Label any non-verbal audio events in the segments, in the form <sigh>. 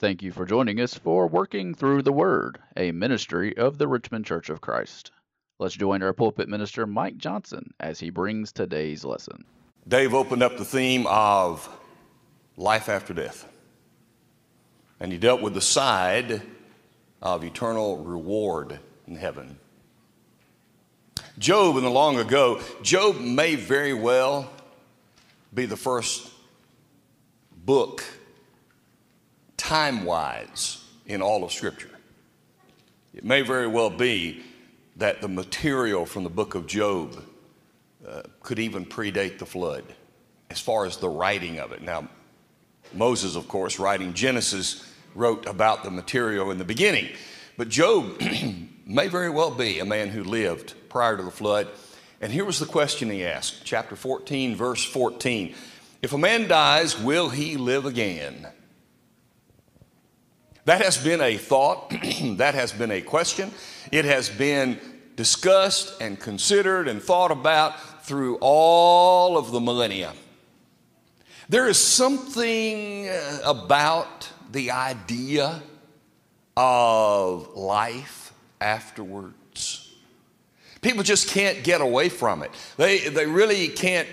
Thank you for joining us for Working Through the Word, a ministry of the Richmond Church of Christ. Let's join our pulpit minister, Mike Johnson, as he brings today's lesson. Dave opened up the theme of life after death. And he dealt with the side of eternal reward in heaven. Job, in the long ago, Job may very well be the first book time wise in all of Scripture. It may very well be that the material from the book of Job uh, could even predate the flood as far as the writing of it. Now, Moses, of course, writing Genesis, wrote about the material in the beginning. But Job <clears throat> may very well be a man who lived prior to the flood. And here was the question he asked, chapter 14, verse 14. If a man dies, will he live again? That has been a thought, <clears throat> that has been a question. It has been discussed and considered and thought about through all of the millennia. There is something uh, about the idea of life afterwards. People just can't get away from it. They, they really can't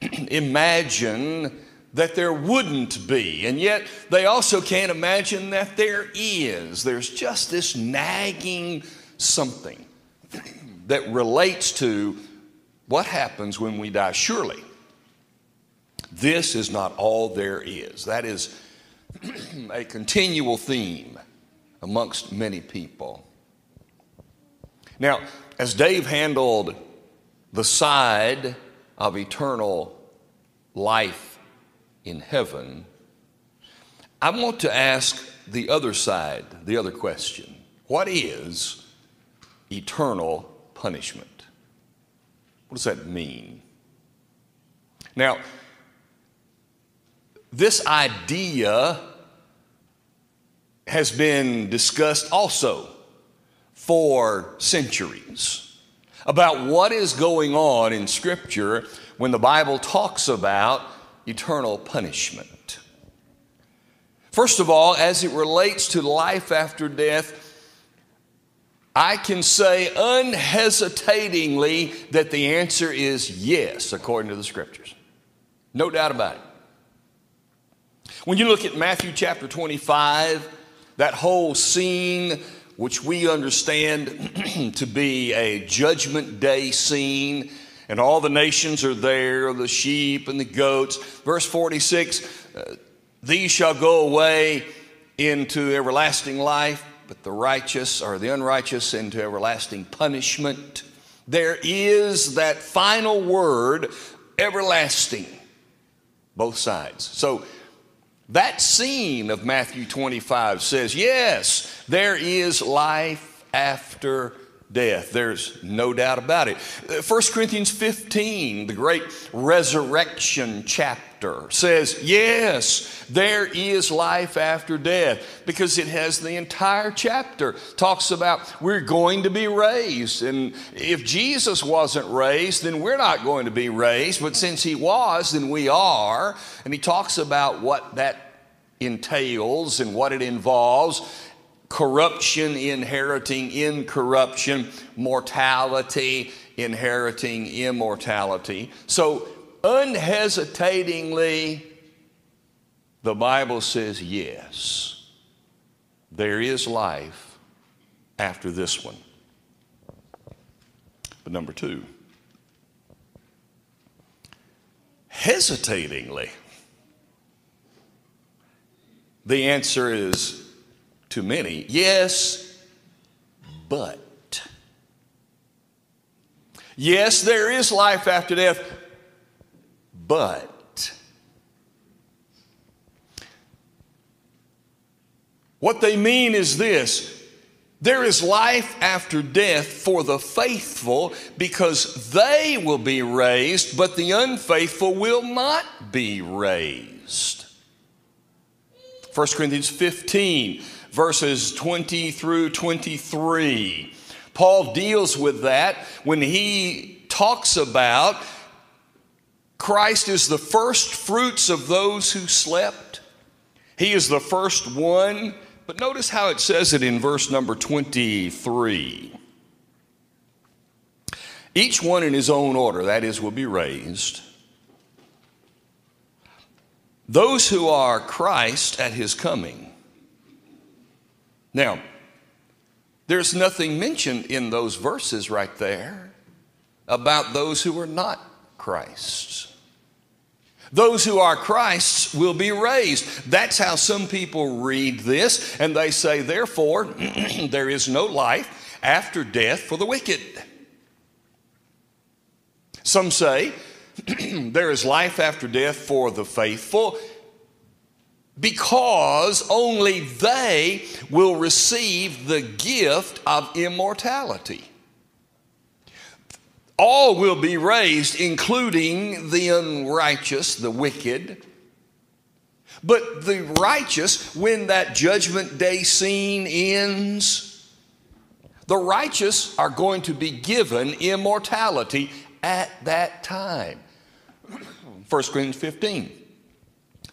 <clears throat> imagine that there wouldn't be. And yet, they also can't imagine that there is. There's just this nagging something <clears throat> that relates to what happens when we die. Surely, this is not all there is. That is <clears throat> a continual theme amongst many people. Now, as Dave handled the side of eternal life in heaven, I want to ask the other side, the other question. What is eternal punishment? What does that mean? Now, this idea has been discussed also for centuries about what is going on in Scripture when the Bible talks about eternal punishment. First of all, as it relates to life after death, I can say unhesitatingly that the answer is yes, according to the scriptures. No doubt about it. When you look at Matthew chapter 25, that whole scene, which we understand <clears throat> to be a judgment day scene, and all the nations are there, the sheep and the goats. Verse 46 uh, These shall go away into everlasting life, but the righteous or the unrighteous into everlasting punishment. There is that final word, everlasting, both sides. So, that scene of Matthew 25 says, yes, there is life after death. There's no doubt about it. 1 uh, Corinthians 15, the great resurrection chapter, says, Yes, there is life after death because it has the entire chapter. Talks about we're going to be raised. And if Jesus wasn't raised, then we're not going to be raised. But since he was, then we are. And he talks about what that entails and what it involves corruption inheriting incorruption, mortality inheriting immortality. So, unhesitatingly, the Bible says yes, there is life after this one. But number two, hesitatingly, the answer is to many. Yes, but. Yes, there is life after death, but. What they mean is this there is life after death for the faithful because they will be raised, but the unfaithful will not be raised. 1 Corinthians 15 verses 20 through 23. Paul deals with that when he talks about Christ is the first fruits of those who slept. He is the first one, but notice how it says it in verse number 23. Each one in his own order, that is, will be raised. Those who are Christ at his coming. Now, there's nothing mentioned in those verses right there about those who are not Christ's. Those who are Christ's will be raised. That's how some people read this, and they say, therefore, <clears throat> there is no life after death for the wicked. Some say, <clears throat> there is life after death for the faithful because only they will receive the gift of immortality. All will be raised, including the unrighteous, the wicked. But the righteous, when that judgment day scene ends, the righteous are going to be given immortality at that time. <clears throat> 1 Corinthians 15,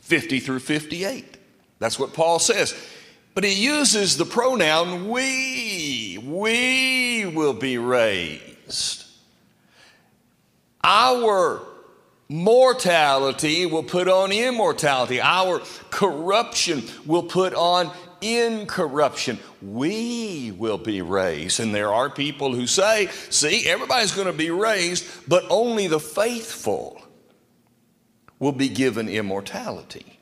50 through 58. That's what Paul says. But he uses the pronoun we. We will be raised. Our mortality will put on immortality. Our corruption will put on incorruption. We will be raised. And there are people who say, see, everybody's going to be raised, but only the faithful will be given immortality.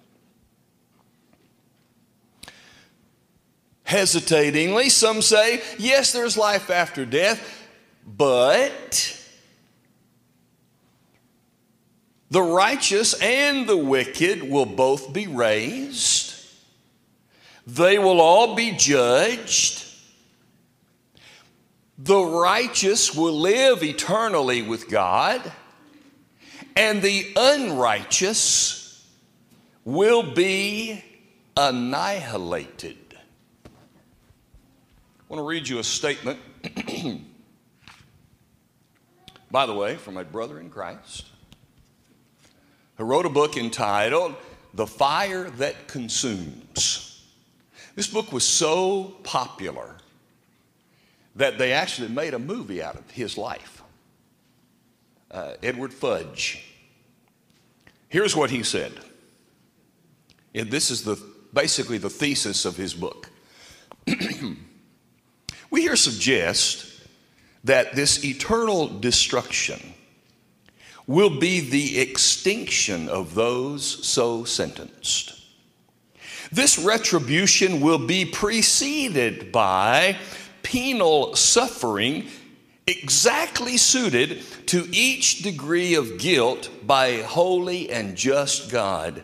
Hesitatingly, some say, yes, there's life after death, but The righteous and the wicked will both be raised. They will all be judged. The righteous will live eternally with God, and the unrighteous will be annihilated. I want to read you a statement, <clears throat> by the way, from my brother in Christ who wrote a book entitled The Fire That Consumes. This book was so popular that they actually made a movie out of his life. Uh, Edward Fudge. Here's what he said. And this is the, basically the thesis of his book. <clears throat> we here suggest that this eternal destruction will be the extinction of those so sentenced. This retribution will be preceded by penal suffering exactly suited to each degree of guilt by a holy and just God.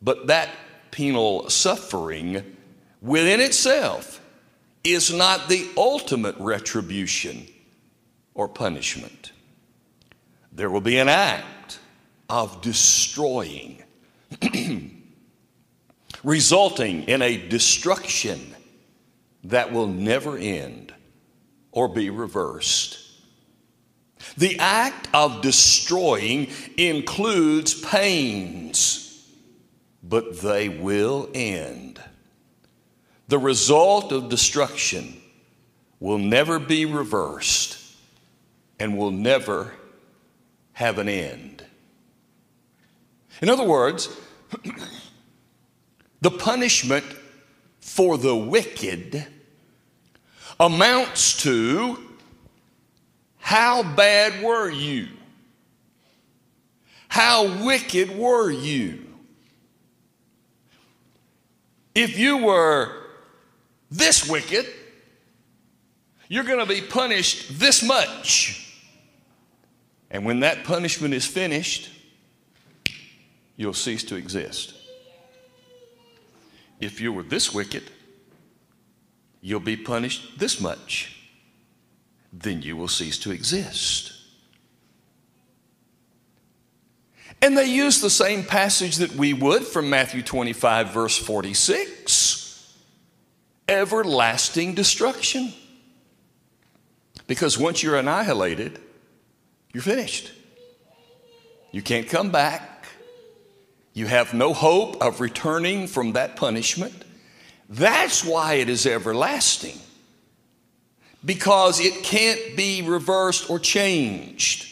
But that penal suffering within itself is not the ultimate retribution or punishment there will be an act of destroying, <clears throat> resulting in a destruction that will never end or be reversed. The act of destroying includes pains, but they will end. The result of destruction will never be reversed and will never have an end. In other words, <clears throat> the punishment for the wicked amounts to how bad were you? How wicked were you? If you were this wicked, you're going to be punished this much. And when that punishment is finished, you'll cease to exist. If you were this wicked, you'll be punished this much. Then you will cease to exist. And they use the same passage that we would from Matthew 25, verse 46 everlasting destruction. Because once you're annihilated, you're finished. You can't come back. You have no hope of returning from that punishment. That's why it is everlasting, because it can't be reversed or changed.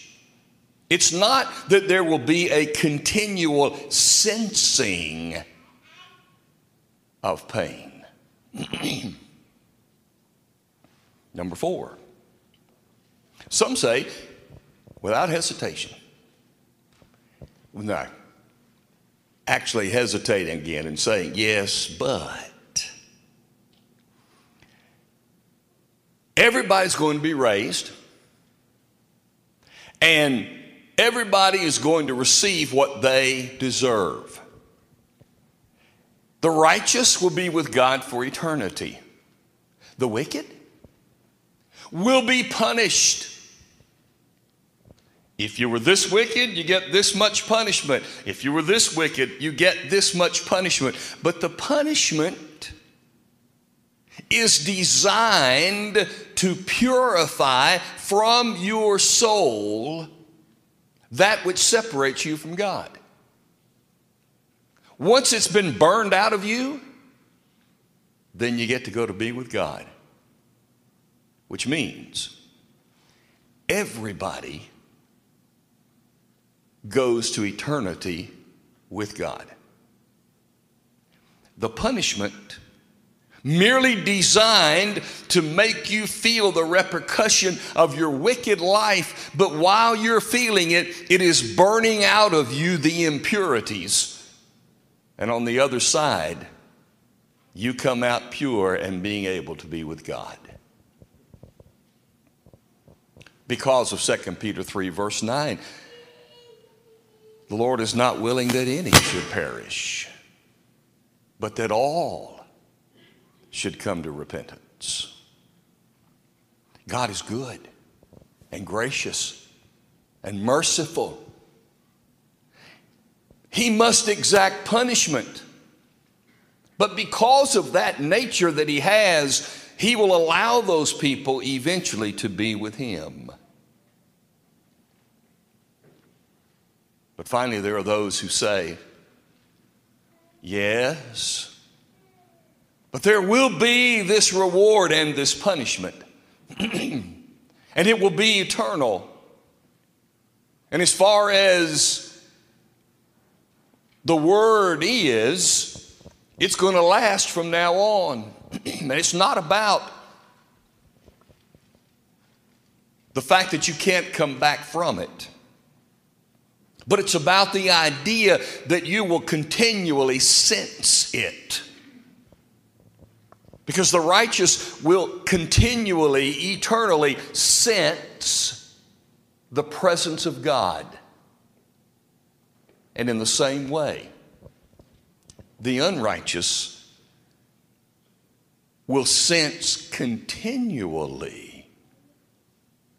It's not that there will be a continual sensing of pain. <clears throat> Number four, some say, without hesitation, no, actually hesitating again and saying, yes, but. Everybody's going to be raised, and everybody is going to receive what they deserve. The righteous will be with God for eternity. The wicked will be punished. If you were this wicked, you get this much punishment. If you were this wicked, you get this much punishment. But the punishment is designed to purify from your soul that which separates you from God. Once it's been burned out of you, then you get to go to be with God. Which means everybody goes to eternity with God. The punishment merely designed to make you feel the repercussion of your wicked life, but while you're feeling it, it is burning out of you the impurities. And on the other side, you come out pure and being able to be with God. Because of 2 Peter 3, verse 9, the Lord is not willing that any should perish, but that all should come to repentance. God is good and gracious and merciful. He must exact punishment. But because of that nature that He has, He will allow those people eventually to be with Him. But finally, there are those who say, Yes, but there will be this reward and this punishment, <clears throat> and it will be eternal. And as far as the word is, it's going to last from now on. <clears throat> and it's not about the fact that you can't come back from it. But it's about the idea that you will continually sense it. Because the righteous will continually, eternally sense the presence of God. And in the same way, the unrighteous will sense continually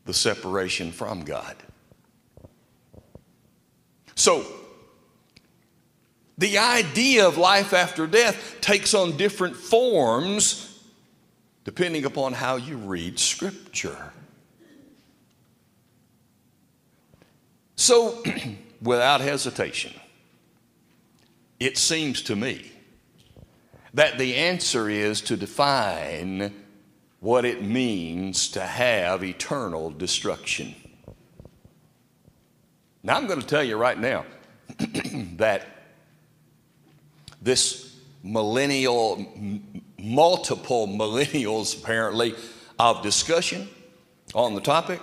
the separation from God. So, the idea of life after death takes on different forms depending upon how you read Scripture. So, <clears throat> without hesitation, it seems to me that the answer is to define what it means to have eternal destruction. Now, I'm going to tell you right now <clears throat> that this millennial, multiple millennials apparently, of discussion on the topic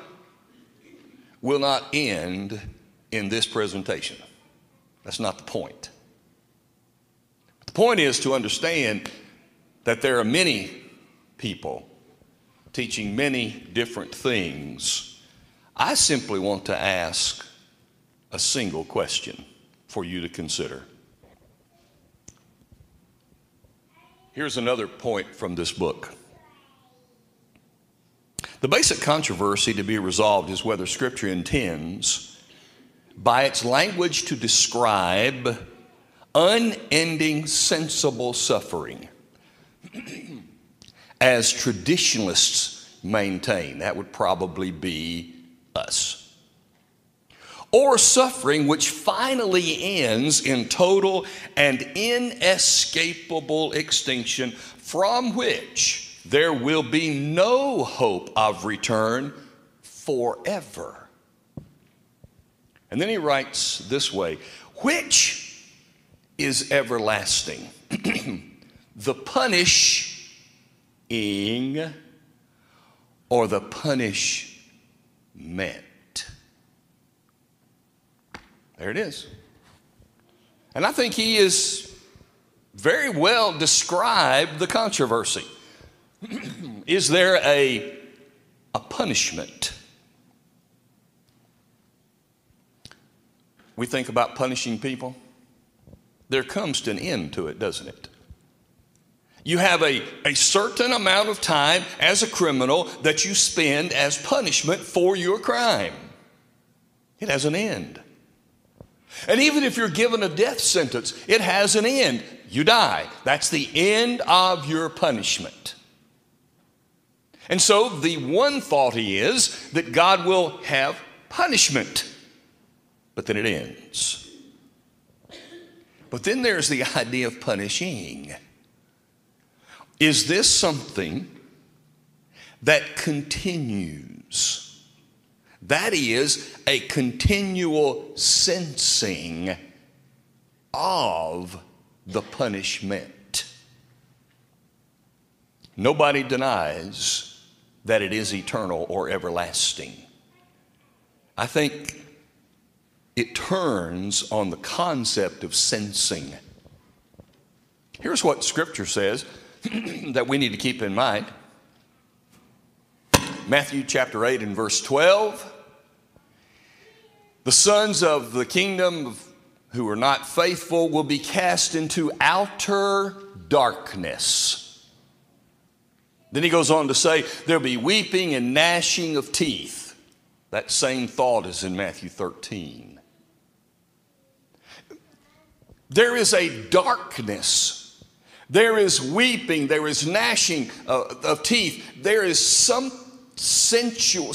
will not end in this presentation. That's not the point. The point is to understand that there are many people teaching many different things. I simply want to ask a single question for you to consider. Here's another point from this book. The basic controversy to be resolved is whether Scripture intends, by its language, to describe unending sensible suffering, as traditionalists maintain. That would probably be us. Or suffering which finally ends in total and inescapable extinction, from which there will be no hope of return forever. And then he writes this way which is everlasting? <clears throat> the punishing or the punishment? There it is. And I think he is very well described the controversy. <clears throat> is there a, a punishment? We think about punishing people. There comes to an end to it, doesn't it? You have a, a certain amount of time as a criminal that you spend as punishment for your crime. It has an end. And even if you're given a death sentence, it has an end. You die. That's the end of your punishment. And so the one thought is that God will have punishment, but then it ends. But then there's the idea of punishing. Is this something that continues? That is a continual sensing of the punishment. Nobody denies that it is eternal or everlasting. I think it turns on the concept of sensing. Here's what Scripture says <clears throat> that we need to keep in mind Matthew chapter 8 and verse 12. The sons of the kingdom who are not faithful will be cast into outer darkness. Then he goes on to say, There'll be weeping and gnashing of teeth. That same thought is in Matthew 13. There is a darkness there is weeping, there is gnashing uh, of teeth, there is some sensual,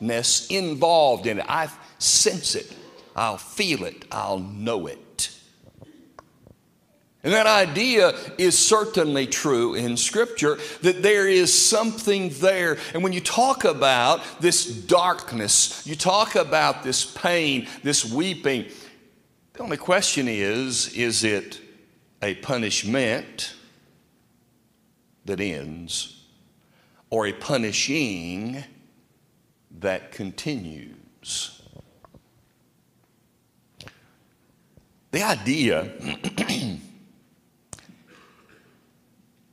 sensuousness involved in it. I sense it, I'll feel it, I'll know it. And that idea is certainly true in Scripture that there is something there. And when you talk about this darkness, you talk about this pain, this weeping, the only question is is it a punishment that ends or a punishing that continues. The idea, <clears throat>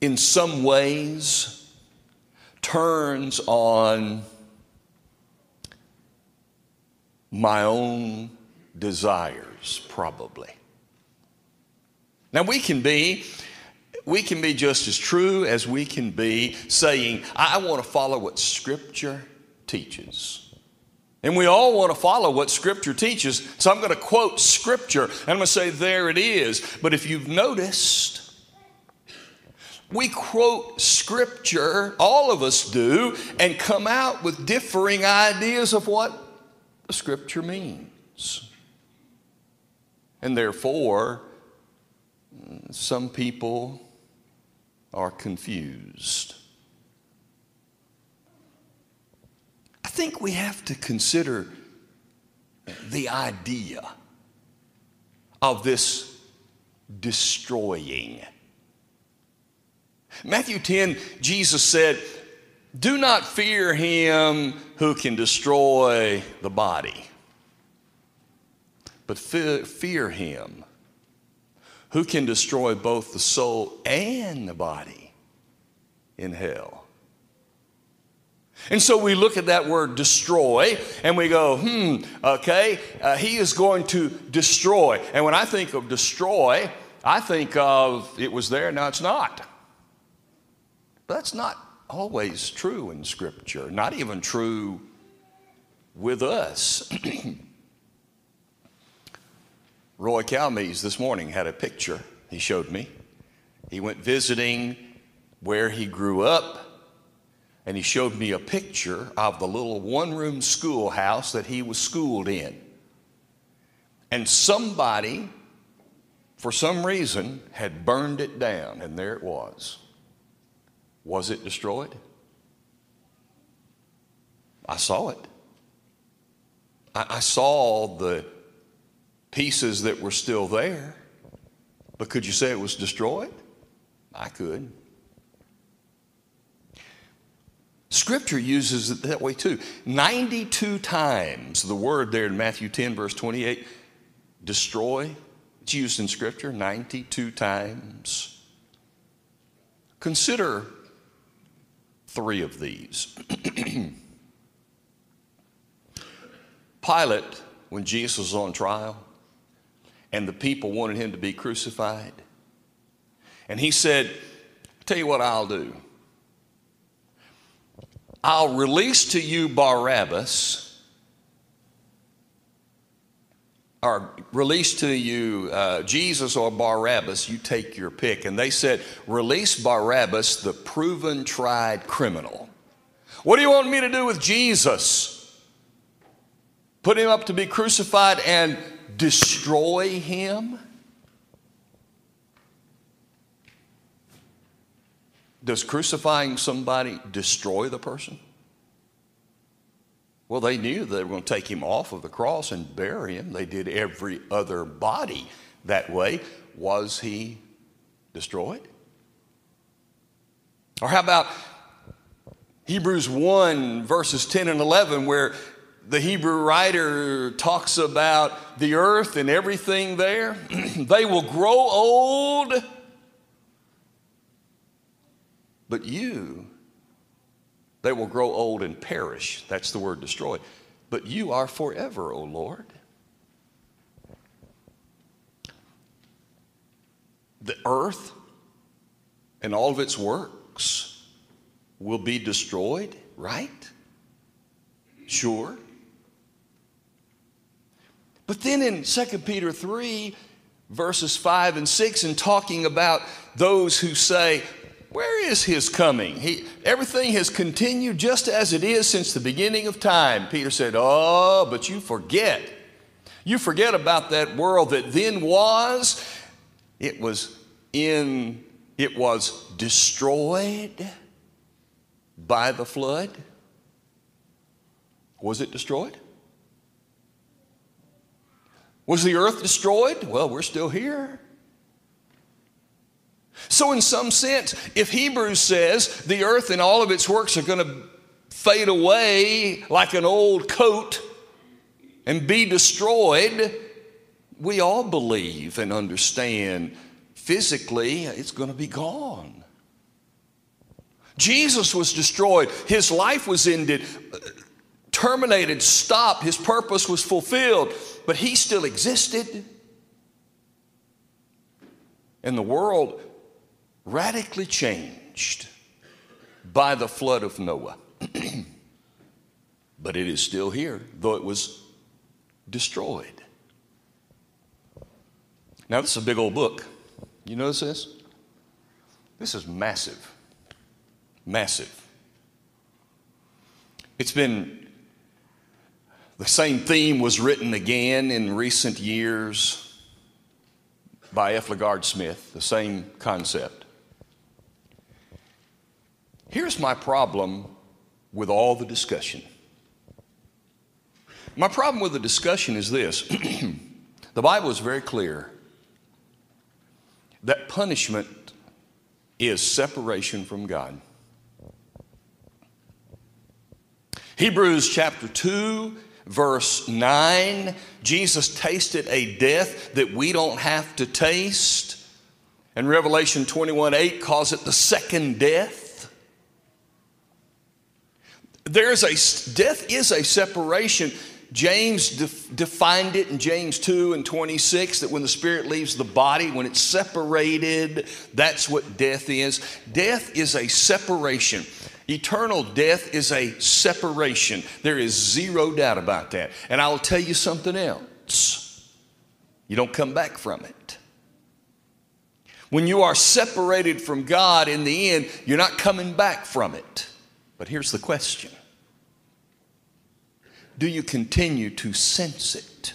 in some ways, turns on my own desires, probably. Now we can be we can be just as true as we can be saying, I want to follow what Scripture teaches. And we all want to follow what Scripture teaches. So I'm going to quote Scripture and I'm going to say, there it is. But if you've noticed, we quote Scripture, all of us do, and come out with differing ideas of what the Scripture means. And therefore, some people are confused. Think we have to consider the idea of this destroying. Matthew 10, Jesus said, Do not fear him who can destroy the body, but fear him who can destroy both the soul and the body in hell. And so we look at that word destroy and we go, hmm, okay, uh, he is going to destroy. And when I think of destroy, I think of it was there, now it's not. But that's not always true in Scripture, not even true with us. <clears throat> Roy Calmes this morning had a picture he showed me. He went visiting where he grew up, and he showed me a picture of the little one room schoolhouse that he was schooled in. And somebody, for some reason, had burned it down, and there it was. Was it destroyed? I saw it. I, I saw the pieces that were still there. But could you say it was destroyed? I could. Scripture uses it that way too. 92 times the word there in Matthew 10, verse 28, destroy, it's used in Scripture 92 times. Consider three of these. <clears throat> Pilate, when Jesus was on trial, and the people wanted him to be crucified, and he said, Tell you what I'll do. I'll release to you Barabbas, or release to you uh, Jesus or Barabbas, you take your pick. And they said, Release Barabbas, the proven, tried criminal. What do you want me to do with Jesus? Put him up to be crucified and destroy him? Does crucifying somebody destroy the person? Well, they knew they were going to take him off of the cross and bury him. They did every other body that way. Was he destroyed? Or how about Hebrews 1, verses 10 and 11, where the Hebrew writer talks about the earth and everything there? <clears throat> they will grow old but you, they will grow old and perish. That's the word destroy. But you are forever, O Lord. The earth and all of its works will be destroyed, right? Sure. But then in 2 Peter 3, verses 5 and 6, in talking about those who say, where is his coming? He, everything has continued just as it is since the beginning of time. Peter said, Oh, but you forget. You forget about that world that then was. It was in, it was destroyed by the flood. Was it destroyed? Was the earth destroyed? Well, we're still here. So, in some sense, if Hebrews says the earth and all of its works are going to fade away like an old coat and be destroyed, we all believe and understand physically it's going to be gone. Jesus was destroyed, his life was ended, terminated, stopped, his purpose was fulfilled, but he still existed. And the world radically changed by the flood of Noah. <clears throat> but it is still here, though it was destroyed. Now, this is a big old book. You notice this? This is massive. Massive. It's been, the same theme was written again in recent years by F. LaGard Smith, the same concept. Here's my problem with all the discussion. My problem with the discussion is this <clears throat> the Bible is very clear that punishment is separation from God. Hebrews chapter 2, verse 9 Jesus tasted a death that we don't have to taste. And Revelation 21 8 calls it the second death. There's a death is a separation. James def, defined it in James 2 and 26 that when the spirit leaves the body, when it's separated, that's what death is. Death is a separation. Eternal death is a separation. There is zero doubt about that. And I will tell you something else you don't come back from it. When you are separated from God in the end, you're not coming back from it. But here's the question Do you continue to sense it?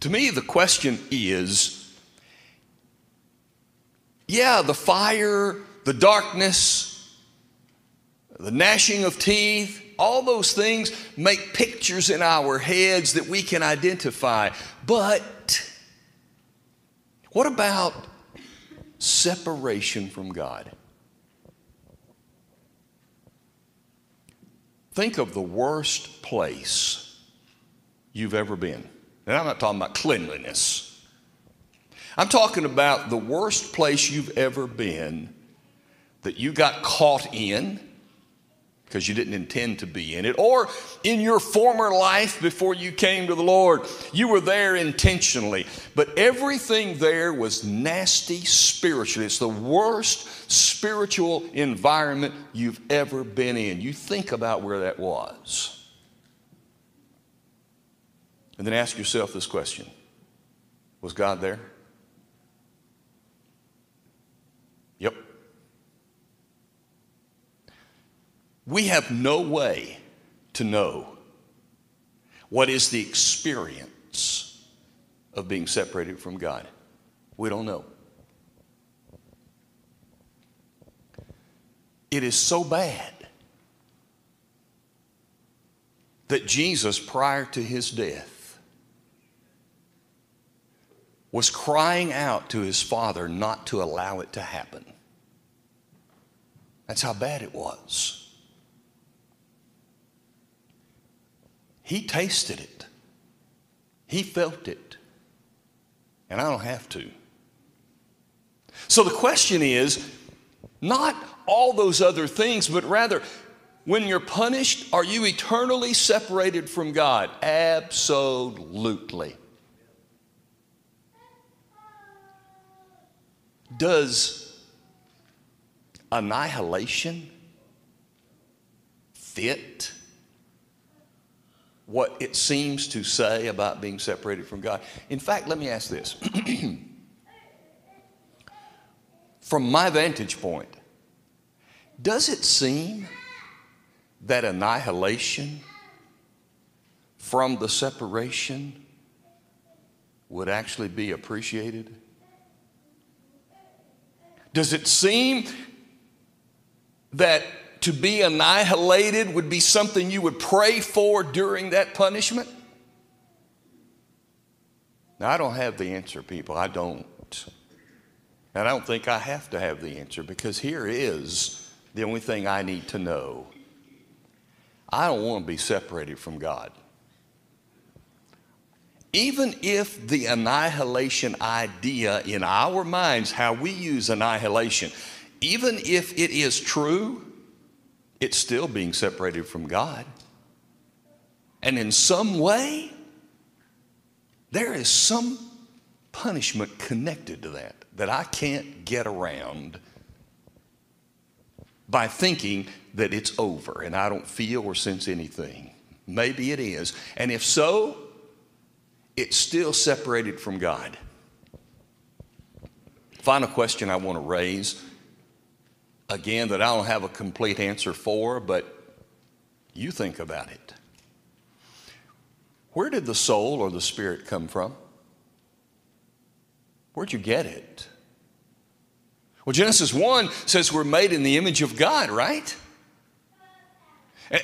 To me, the question is yeah, the fire, the darkness, the gnashing of teeth, all those things make pictures in our heads that we can identify. But what about separation from God? Think of the worst place you've ever been. And I'm not talking about cleanliness. I'm talking about the worst place you've ever been that you got caught in because you didn't intend to be in it, or in your former life before you came to the Lord. You were there intentionally, but everything there was nasty spiritually. It's the worst spiritual environment you've ever been in. You think about where that was. And then ask yourself this question Was God there? We have no way to know what is the experience of being separated from God. We don't know. It is so bad that Jesus, prior to his death, was crying out to his Father not to allow it to happen. That's how bad it was. He tasted it, he felt it, and I don't have to. So the question is not all those other things, but rather, when you're punished, are you eternally separated from God? Absolutely. Does annihilation fit what it seems to say about being separated from God? In fact, let me ask this. <clears throat> From my vantage point, does it seem that annihilation from the separation would actually be appreciated? Does it seem that to be annihilated would be something you would pray for during that punishment? Now, I don't have the answer, people. I don't. And I don't think I have to have the answer because here is the only thing I need to know. I don't want to be separated from God. Even if the annihilation idea in our minds, how we use annihilation, even if it is true, it's still being separated from God. And in some way, there is some punishment connected to that that I can't get around by thinking that it's over and I don't feel or sense anything. Maybe it is. And if so, it's still separated from God. Final question I want to raise again, that I don't have a complete answer for, but you think about it. Where did the soul or the spirit come from? Where'd you get it? Well, Genesis 1 says we're made in the image of God, right?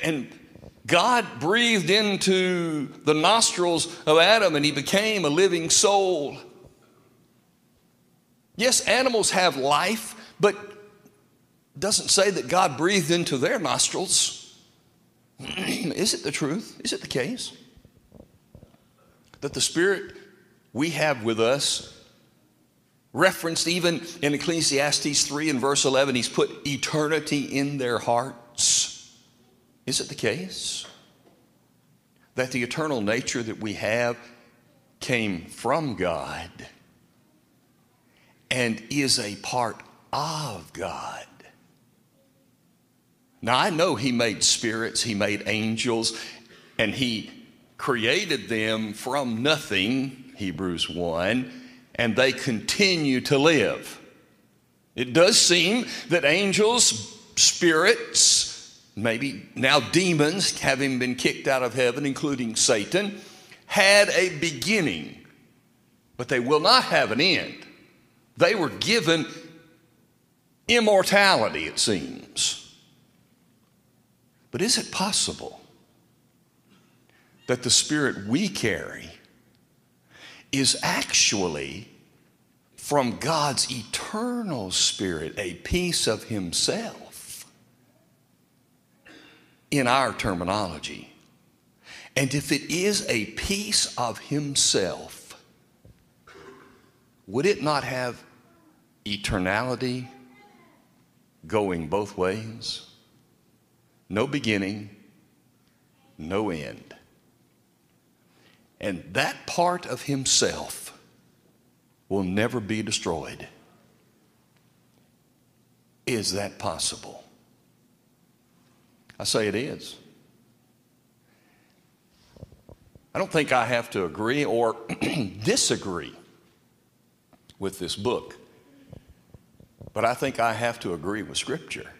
And God breathed into the nostrils of Adam and he became a living soul. Yes, animals have life, but doesn't say that God breathed into their nostrils. <clears throat> Is it the truth? Is it the case? That the Spirit we have with us, referenced even in Ecclesiastes 3 and verse 11, He's put eternity in their hearts. Is it the case? That the eternal nature that we have came from God and is a part of God. Now, I know He made spirits, He made angels, and He created them from nothing, Hebrews 1, and they continue to live. It does seem that angels, spirits, maybe now demons, having been kicked out of heaven, including Satan, had a beginning. but they will not have an end. They were given immortality, it seems. But is it possible that the spirit we carry is actually from God's eternal spirit, a piece of Himself in our terminology? And if it is a piece of Himself, would it not have eternality going both ways? No beginning, no end. And that part of Himself will never be destroyed. Is that possible? I say it is. I don't think I have to agree or <clears throat> disagree with this book, but I think I have to agree with Scripture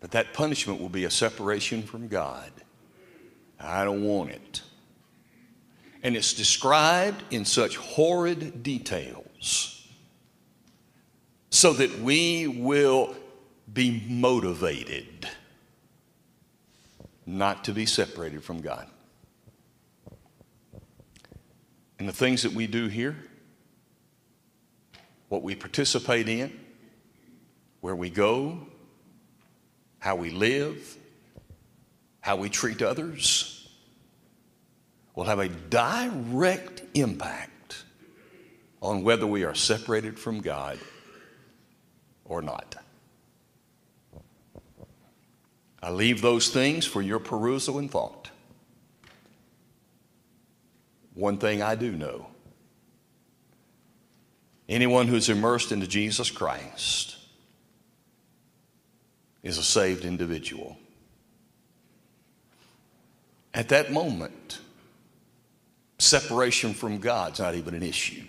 that that punishment will be a separation from God. I don't want it. And it's described in such horrid details so that we will be motivated not to be separated from God. And the things that we do here, what we participate in, where we go, how we live, how we treat others, will have a direct impact on whether we are separated from God or not. I leave those things for your perusal and thought. One thing I do know anyone who's immersed into Jesus Christ is a saved individual. At that moment, separation from God's not even an issue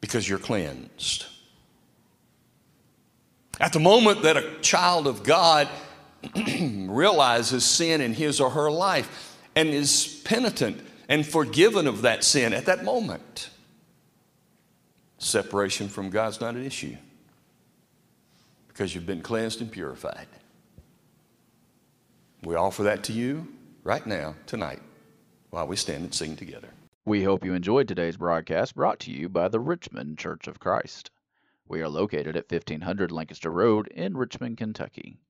because you're cleansed. At the moment that a child of God <clears throat> realizes sin in his or her life, and is penitent and forgiven of that sin at that moment. Separation from God's not an issue because you've been cleansed and purified. We offer that to you right now, tonight, while we stand and sing together. We hope you enjoyed today's broadcast brought to you by the Richmond Church of Christ. We are located at 1500 Lancaster Road in Richmond, Kentucky.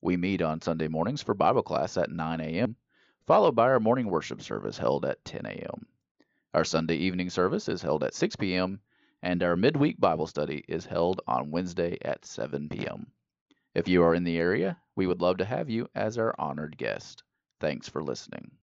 We meet on Sunday mornings for Bible class at 9 a.m followed by our morning worship service held at 10 a.m. Our Sunday evening service is held at 6 p.m., and our midweek Bible study is held on Wednesday at 7 p.m. If you are in the area, we would love to have you as our honored guest. Thanks for listening.